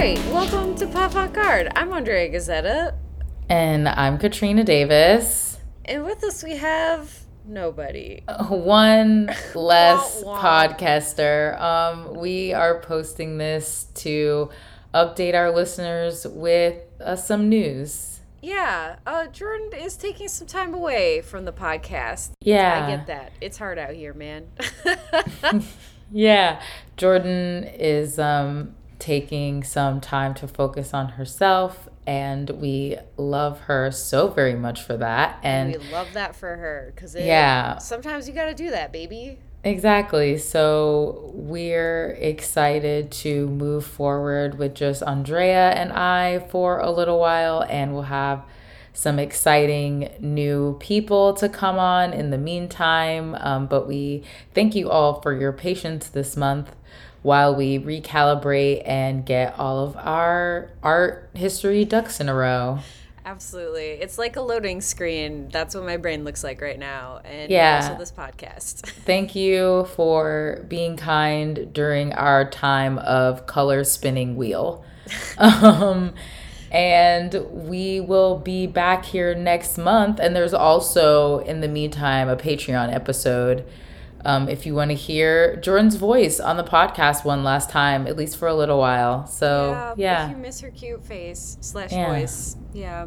welcome to Podvant Garde. I'm Andrea Gazetta. And I'm Katrina Davis. And with us we have nobody. One less podcaster. Um, we are posting this to update our listeners with uh, some news. Yeah, uh, Jordan is taking some time away from the podcast. Yeah. I get that. It's hard out here, man. yeah. Jordan is um, taking some time to focus on herself and we love her so very much for that and we love that for her because yeah. sometimes you got to do that baby. Exactly. So we're excited to move forward with just andrea and i for a little while and we'll have some exciting new people to come on in the meantime. Um, but we thank you all for your patience this month while we recalibrate and get all of our art history ducks in a row. Absolutely. It's like a loading screen. That's what my brain looks like right now. And yeah. also this podcast. Thank you for being kind during our time of color spinning wheel. um, and we will be back here next month. And there's also, in the meantime, a Patreon episode um, if you want to hear Jordan's voice on the podcast one last time, at least for a little while. So yeah, yeah. if you miss her cute face slash yeah. voice, yeah.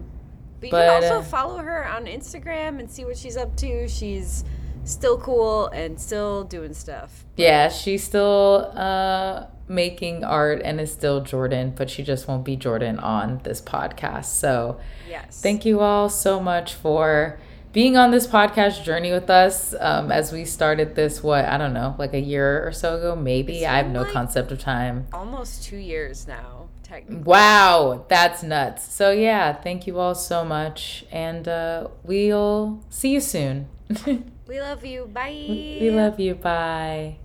But, but you can also uh, follow her on Instagram and see what she's up to. She's still cool and still doing stuff. Yeah, she's still uh, making art and is still Jordan, but she just won't be Jordan on this podcast. So yes, thank you all so much for being on this podcast journey with us um, as we started this what i don't know like a year or so ago maybe? I have no like concept of time. almost two years now technically. Wow that's nuts. So yeah thank you all so much and uh, we'll see you soon. We love you. Bye. We love you. Bye